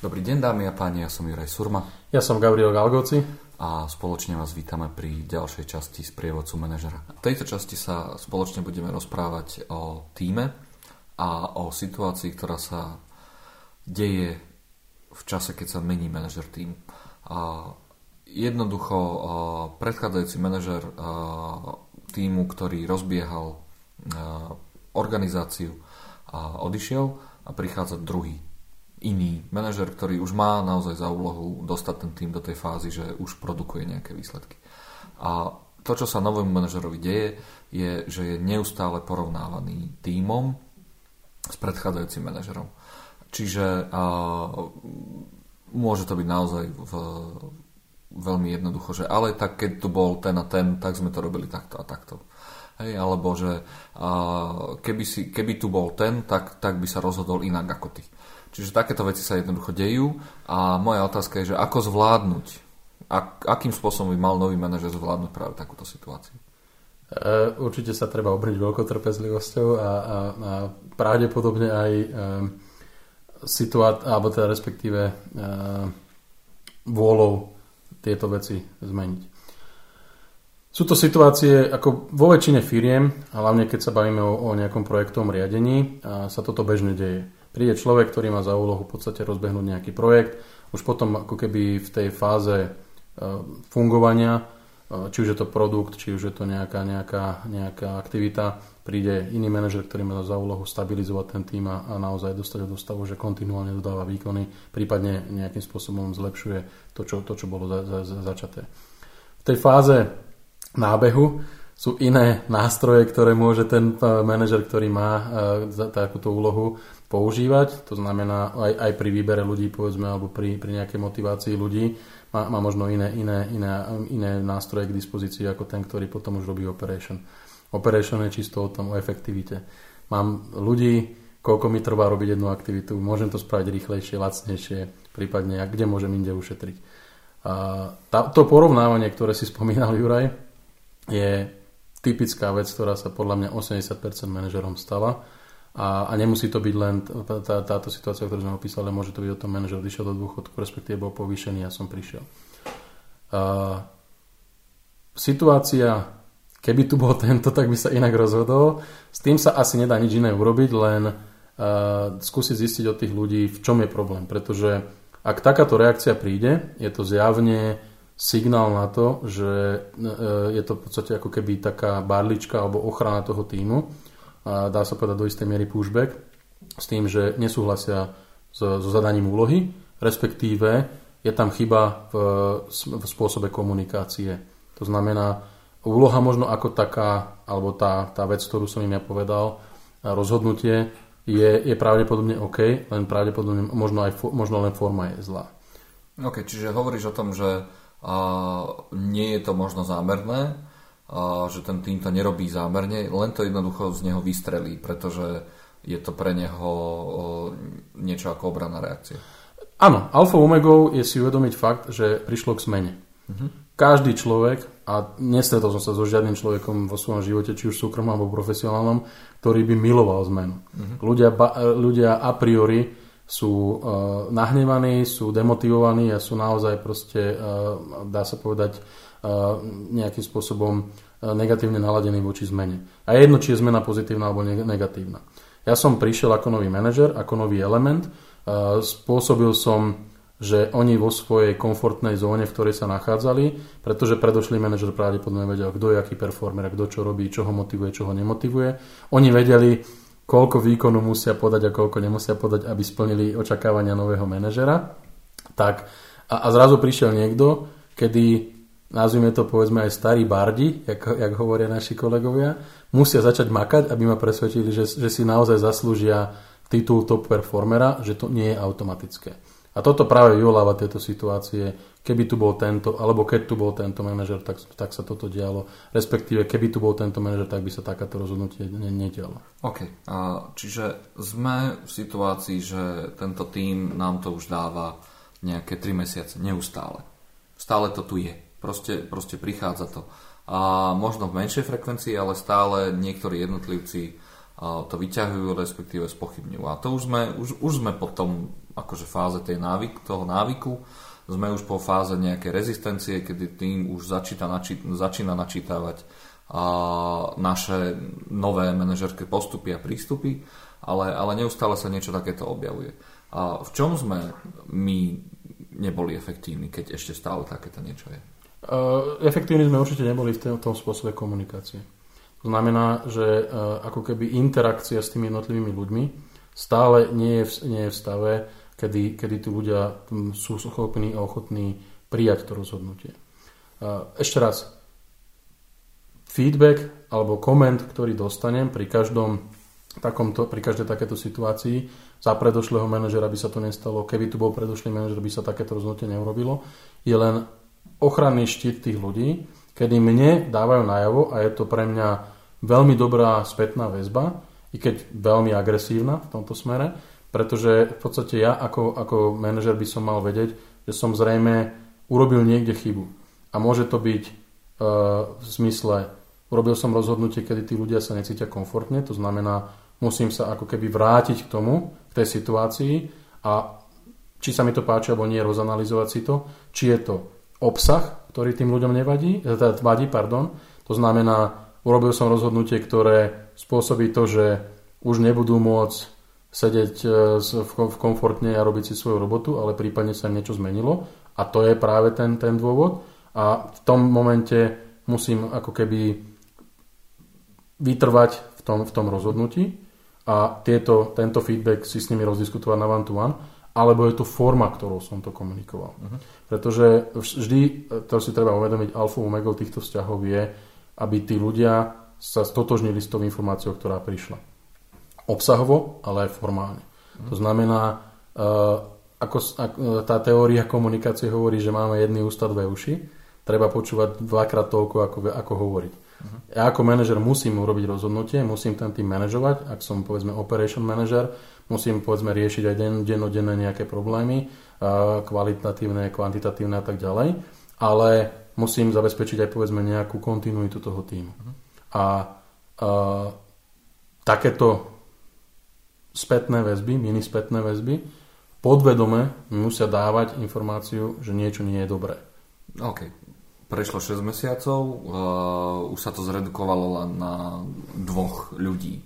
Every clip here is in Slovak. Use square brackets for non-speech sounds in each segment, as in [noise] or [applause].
Dobrý deň dámy a páni, ja som Juraj Surma. Ja som Gabriel Galgoci. A spoločne vás vítame pri ďalšej časti z prievodcu manažera. V tejto časti sa spoločne budeme rozprávať o týme a o situácii, ktorá sa deje v čase, keď sa mení manažer tým. A jednoducho predchádzajúci manažer týmu, ktorý rozbiehal organizáciu odišiel a prichádza druhý iný manažer, ktorý už má naozaj za úlohu dostať ten tým do tej fázy, že už produkuje nejaké výsledky. A to, čo sa novému manažerovi deje, je, že je neustále porovnávaný tímom s predchádzajúcim manažerom. Čiže a, môže to byť naozaj v, veľmi jednoducho, že ale tak keď tu bol ten a ten, tak sme to robili takto a takto. Hej, alebo že a, keby, si, keby tu bol ten, tak, tak by sa rozhodol inak ako ty. Čiže takéto veci sa jednoducho dejú a moja otázka je, že ako zvládnuť, ak, akým spôsobom by mal nový manažer zvládnuť práve takúto situáciu? E, určite sa treba obriť veľkou trpezlivosťou a, a, a pravdepodobne aj e, situát, alebo teda respektíve e, vôľou tieto veci zmeniť. Sú to situácie, ako vo väčšine firiem, hlavne keď sa bavíme o, o nejakom projektovom riadení, a sa toto bežne deje príde človek, ktorý má za úlohu v podstate rozbehnúť nejaký projekt, už potom ako keby v tej fáze e, fungovania, e, či už je to produkt, či už je to nejaká, nejaká, nejaká aktivita, príde iný manažer, ktorý má za úlohu stabilizovať ten tým a, naozaj dostať ho do stavu, že kontinuálne dodáva výkony, prípadne nejakým spôsobom zlepšuje to, čo, to, čo bolo za, za, za, začaté. V tej fáze nábehu sú iné nástroje, ktoré môže ten e, manažer, ktorý má takúto úlohu, používať, to znamená aj, aj pri výbere ľudí, povedzme, alebo pri, pri nejakej motivácii ľudí, má, má možno iné, iné, iné, iné nástroje k dispozícii ako ten, ktorý potom už robí operation. Operation je čisto o tom, o efektivite. Mám ľudí, koľko mi trvá robiť jednu aktivitu, môžem to spraviť rýchlejšie, lacnejšie, prípadne kde môžem inde ušetriť. A tá, to porovnávanie, ktoré si [laughs] spomínal Juraj, je typická vec, ktorá sa podľa mňa 80% manažerom stáva a, a nemusí to byť len tá, táto situácia, ktorú sme opísali, môže to byť o tom manažer odišiel do dôchodku, respektíve bol povýšený a som prišiel. Uh, situácia, keby tu bol tento, tak by sa inak rozhodol. S tým sa asi nedá nič iné urobiť, len uh, skúsiť zistiť od tých ľudí, v čom je problém. Pretože ak takáto reakcia príde, je to zjavne signál na to, že uh, je to v podstate ako keby taká barlička alebo ochrana toho týmu, a dá sa povedať do istej miery pushback s tým, že nesúhlasia so, so zadaním úlohy, respektíve je tam chyba v, v spôsobe komunikácie. To znamená, úloha možno ako taká, alebo tá, tá vec, ktorú som im ja povedal, rozhodnutie je, je pravdepodobne OK, len pravdepodobne možno, aj, možno len forma je zlá. OK, čiže hovoríš o tom, že uh, nie je to možno zámerné, že ten tým to nerobí zámerne, len to jednoducho z neho vystrelí, pretože je to pre neho niečo ako obranná reakcia. Áno, alfa omegou je si uvedomiť fakt, že prišlo k zmene. Uh-huh. Každý človek, a nestretol som sa so žiadnym človekom vo svojom živote, či už súkromnom alebo profesionálnom, ktorý by miloval zmenu. Uh-huh. Ľudia, ba, ľudia a priori sú uh, nahnevaní, sú demotivovaní a sú naozaj proste, uh, dá sa povedať, nejakým spôsobom negatívne naladený voči zmene. A jedno, či je zmena pozitívna alebo negatívna. Ja som prišiel ako nový manažer, ako nový element. Spôsobil som, že oni vo svojej komfortnej zóne, v ktorej sa nachádzali, pretože predošlý manažer pravdepodobne vedel, kto je aký performer, kto čo robí, čo ho motivuje, čo ho nemotivuje. Oni vedeli, koľko výkonu musia podať a koľko nemusia podať, aby splnili očakávania nového manažera. Tak, a, a zrazu prišiel niekto, kedy nazvime to povedzme aj starí bardi, jak, jak hovoria naši kolegovia, musia začať makať, aby ma presvedčili, že, že si naozaj zaslúžia titul top performera, že to nie je automatické. A toto práve vyvoláva tieto situácie, keby tu bol tento, alebo keď tu bol tento manažer, tak, tak sa toto dialo. Respektíve, keby tu bol tento manažer, tak by sa takáto rozhodnutie nedialo. OK, a čiže sme v situácii, že tento tým nám to už dáva nejaké 3 mesiace, neustále. Stále to tu je. Proste, proste prichádza to. A možno v menšej frekvencii, ale stále niektorí jednotlivci to vyťahujú, respektíve spochybňujú. A to už sme, už, už sme po tom akože fáze tej návyk, toho návyku, sme už po fáze nejakej rezistencie, kedy tým už začíta, načí, začína načítavať a naše nové manažerské postupy a prístupy, ale, ale neustále sa niečo takéto objavuje. A v čom sme my neboli efektívni, keď ešte stále takéto niečo je? Uh, efektívni sme určite neboli v tom spôsobe komunikácie. To znamená, že uh, ako keby interakcia s tými jednotlivými ľuďmi stále nie je v, nie je v stave, kedy, kedy tí ľudia sú schopní a ochotní prijať to rozhodnutie. Uh, ešte raz, feedback alebo koment, ktorý dostanem pri každom takomto, pri každej takéto situácii za predošlého manažera by sa to nestalo, keby tu bol predošlý manažer, by sa takéto rozhodnutie neurobilo, je len ochranný štít tých ľudí, kedy mne dávajú najavo a je to pre mňa veľmi dobrá spätná väzba, i keď veľmi agresívna v tomto smere, pretože v podstate ja ako, ako manažer by som mal vedieť, že som zrejme urobil niekde chybu. A môže to byť e, v zmysle, urobil som rozhodnutie, kedy tí ľudia sa necítia komfortne, to znamená, musím sa ako keby vrátiť k tomu, k tej situácii a či sa mi to páči alebo nie, rozanalizovať si to, či je to obsah, ktorý tým ľuďom nevadí, eh, teda vadí, pardon. To znamená, urobil som rozhodnutie, ktoré spôsobí to, že už nebudú môcť sedieť eh, v komfortne a robiť si svoju robotu, ale prípadne sa niečo zmenilo. A to je práve ten, ten dôvod. A v tom momente musím ako keby vytrvať v tom, v tom rozhodnutí a tieto, tento feedback si s nimi rozdiskutovať na one-to-one, alebo je to forma, ktorou som to komunikoval. Uh-huh. Pretože vždy, to si treba uvedomiť, alfa omega týchto vzťahov je, aby tí ľudia sa stotožnili s tou informáciou, ktorá prišla. Obsahovo, ale aj formálne. Uh-huh. To znamená, uh, ako, ak, tá teória komunikácie hovorí, že máme jedný ústa, dve uši, treba počúvať dvakrát toľko, ako, ako hovoriť. Uh-huh. Ja ako manažer musím urobiť rozhodnutie, musím ten tým manažovať, ak som povedzme operation manager, musím povedzme riešiť aj den, dennodenné nejaké problémy, kvalitatívne, kvantitatívne a tak ďalej, ale musím zabezpečiť aj povedzme nejakú kontinuitu toho týmu. Uh-huh. A, a takéto spätné väzby, mini spätné väzby, podvedome musia dávať informáciu, že niečo nie je dobré. OK, prešlo 6 mesiacov, uh, už sa to zredukovalo len na dvoch ľudí,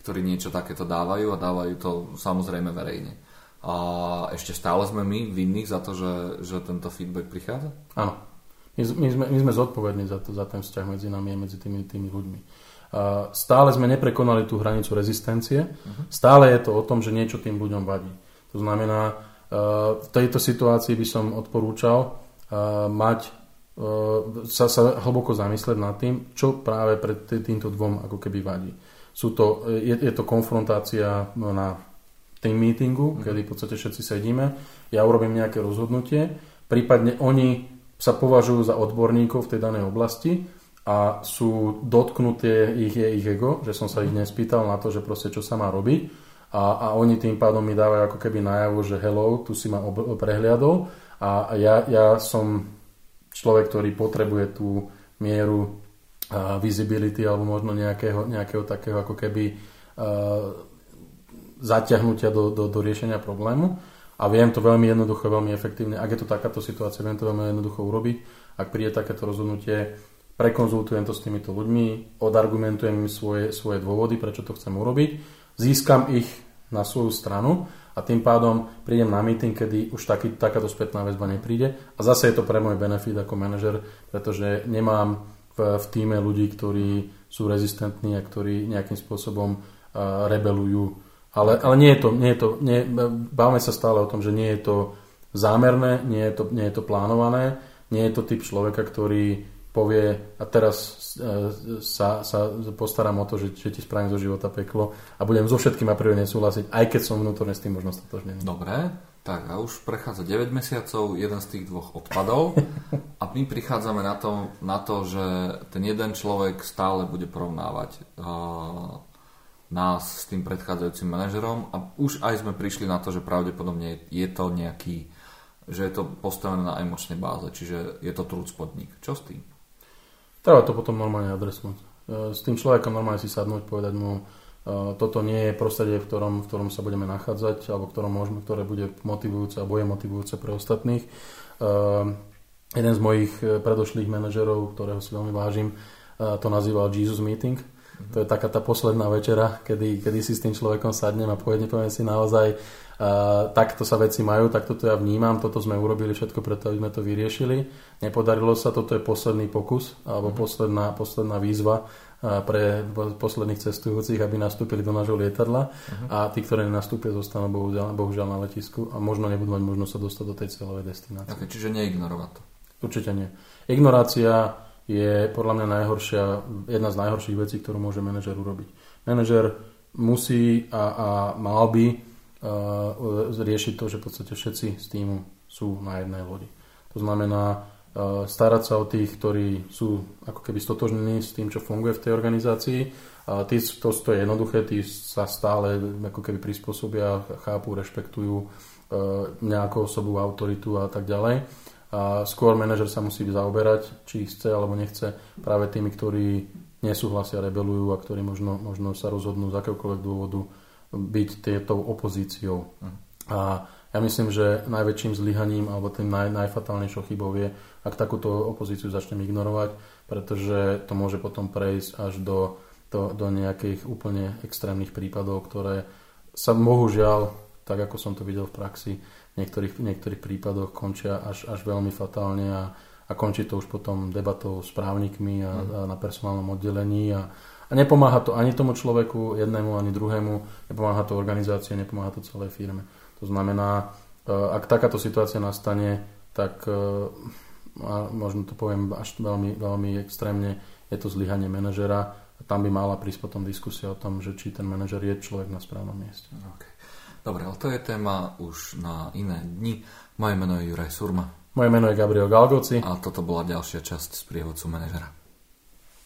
ktorí niečo takéto dávajú a dávajú to samozrejme verejne. A ešte stále sme my vinní za to, že, že tento feedback prichádza? Áno. My, my, sme, my sme zodpovední za, to, za ten vzťah medzi nami a medzi tými, tými ľuďmi. Uh, stále sme neprekonali tú hranicu rezistencie. Uh-huh. Stále je to o tom, že niečo tým ľuďom vadí. To znamená, uh, v tejto situácii by som odporúčal uh, mať sa, sa hlboko zamyslieť nad tým, čo práve pred týmto dvom ako keby vadí. Sú to, je, je to konfrontácia na team meetingu, mm. kedy v podstate všetci sedíme, ja urobím nejaké rozhodnutie, prípadne oni sa považujú za odborníkov v tej danej oblasti a sú dotknuté ich, je ich ego, že som sa ich mhm. nespýtal na to, že proste čo sa má robiť a, a oni tým pádom mi dávajú ako keby najavo, že hello, tu si ma ob- prehliadol a ja, ja som človek, ktorý potrebuje tú mieru uh, visibility alebo možno nejakého, nejakého takého ako keby uh, zaťahnutia do, do, do riešenia problému. A viem to veľmi jednoducho, veľmi efektívne. Ak je to takáto situácia, viem to veľmi jednoducho urobiť. Ak príde takéto rozhodnutie, prekonzultujem to s týmito ľuďmi, odargumentujem im svoje, svoje dôvody, prečo to chcem urobiť, získam ich na svoju stranu a tým pádom prídem na meeting, kedy už taký, takáto spätná väzba nepríde a zase je to pre môj benefit ako manažer, pretože nemám v, v týme ľudí, ktorí sú rezistentní a ktorí nejakým spôsobom uh, rebelujú. Ale, ale nie je to, nie je to nie, bávame sa stále o tom, že nie je to zámerné, nie je to, nie je to plánované, nie je to typ človeka, ktorý povie a teraz sa, sa postaram o to, že, že ti spravím zo života peklo a budem so všetkým a priori nesúhlasiť, aj keď som vnútorne s tým možno statožnený. Dobre, tak a už prechádza 9 mesiacov, jeden z tých dvoch odpadov a my prichádzame na to, na to že ten jeden človek stále bude porovnávať uh, nás s tým predchádzajúcim manažerom a už aj sme prišli na to, že pravdepodobne je to nejaký že je to postavené na emočnej báze, čiže je to trúd spodník. Čo s tým? Treba to potom normálne adresovať. E, s tým človekom normálne si sadnúť, povedať mu, toto nie je prostredie, v ktorom, v ktorom sa budeme nachádzať alebo ktorom môžeme, ktoré bude motivujúce alebo je motivujúce pre ostatných. Jeden z mojich predošlých manažerov, ktorého si veľmi vážim, to nazýval Jesus Meeting. To je taká tá posledná večera, kedy, kedy si s tým človekom sadnem a povedne, poviem si naozaj, Uh, takto sa veci majú, takto to ja vnímam, toto sme urobili všetko preto, aby sme to vyriešili. Nepodarilo sa, toto je posledný pokus alebo mm-hmm. posledná, posledná výzva uh, pre posledných cestujúcich, aby nastúpili do nášho lietadla uh-huh. a tí, ktorí nenastúpia, zostanú bohužiaľ, bohužiaľ na letisku a možno nebudú mať možnosť sa dostať do tej cieľovej destinácie. Okay, čiže neignorovať to. Určite nie. Ignorácia je podľa mňa najhoršia, jedna z najhorších vecí, ktorú môže manažer urobiť. Manažer musí a, a mal by uh, riešiť to, že v podstate všetci z týmu sú na jednej lodi. To znamená uh, starať sa o tých, ktorí sú ako keby stotožnení s tým, čo funguje v tej organizácii. A tí, to, to je jednoduché, tí sa stále ako keby prispôsobia, chápu, rešpektujú uh, nejakú osobu, autoritu a tak ďalej. A skôr manažer sa musí zaoberať, či chce alebo nechce práve tými, ktorí nesúhlasia, rebelujú a ktorí možno, možno sa rozhodnú z akéhokoľvek dôvodu byť tieto opozíciou. Mhm. A ja myslím, že najväčším zlyhaním alebo tým naj, najfatálnejšou chybou je, ak takúto opozíciu začneme ignorovať, pretože to môže potom prejsť až do, do, do nejakých úplne extrémnych prípadov, ktoré sa bohužiaľ, tak ako som to videl v praxi, v niektorých, v niektorých prípadoch končia až, až veľmi fatálne a, a končí to už potom debatou s právnikmi a, mm. a na personálnom oddelení a, a nepomáha to ani tomu človeku, jednému, ani druhému, nepomáha to organizácie, nepomáha to celej firme. To znamená, e, ak takáto situácia nastane, tak e, a možno to poviem až veľmi, veľmi extrémne, je to zlyhanie manažera a tam by mala prísť potom diskusia o tom, že či ten manažer je človek na správnom mieste. Okay. Dobre, ale to je téma už na iné dni. Moje meno je Juraj Surma. Moje meno je Gabriel Galgoci. A toto bola ďalšia časť z prievodcu manažera.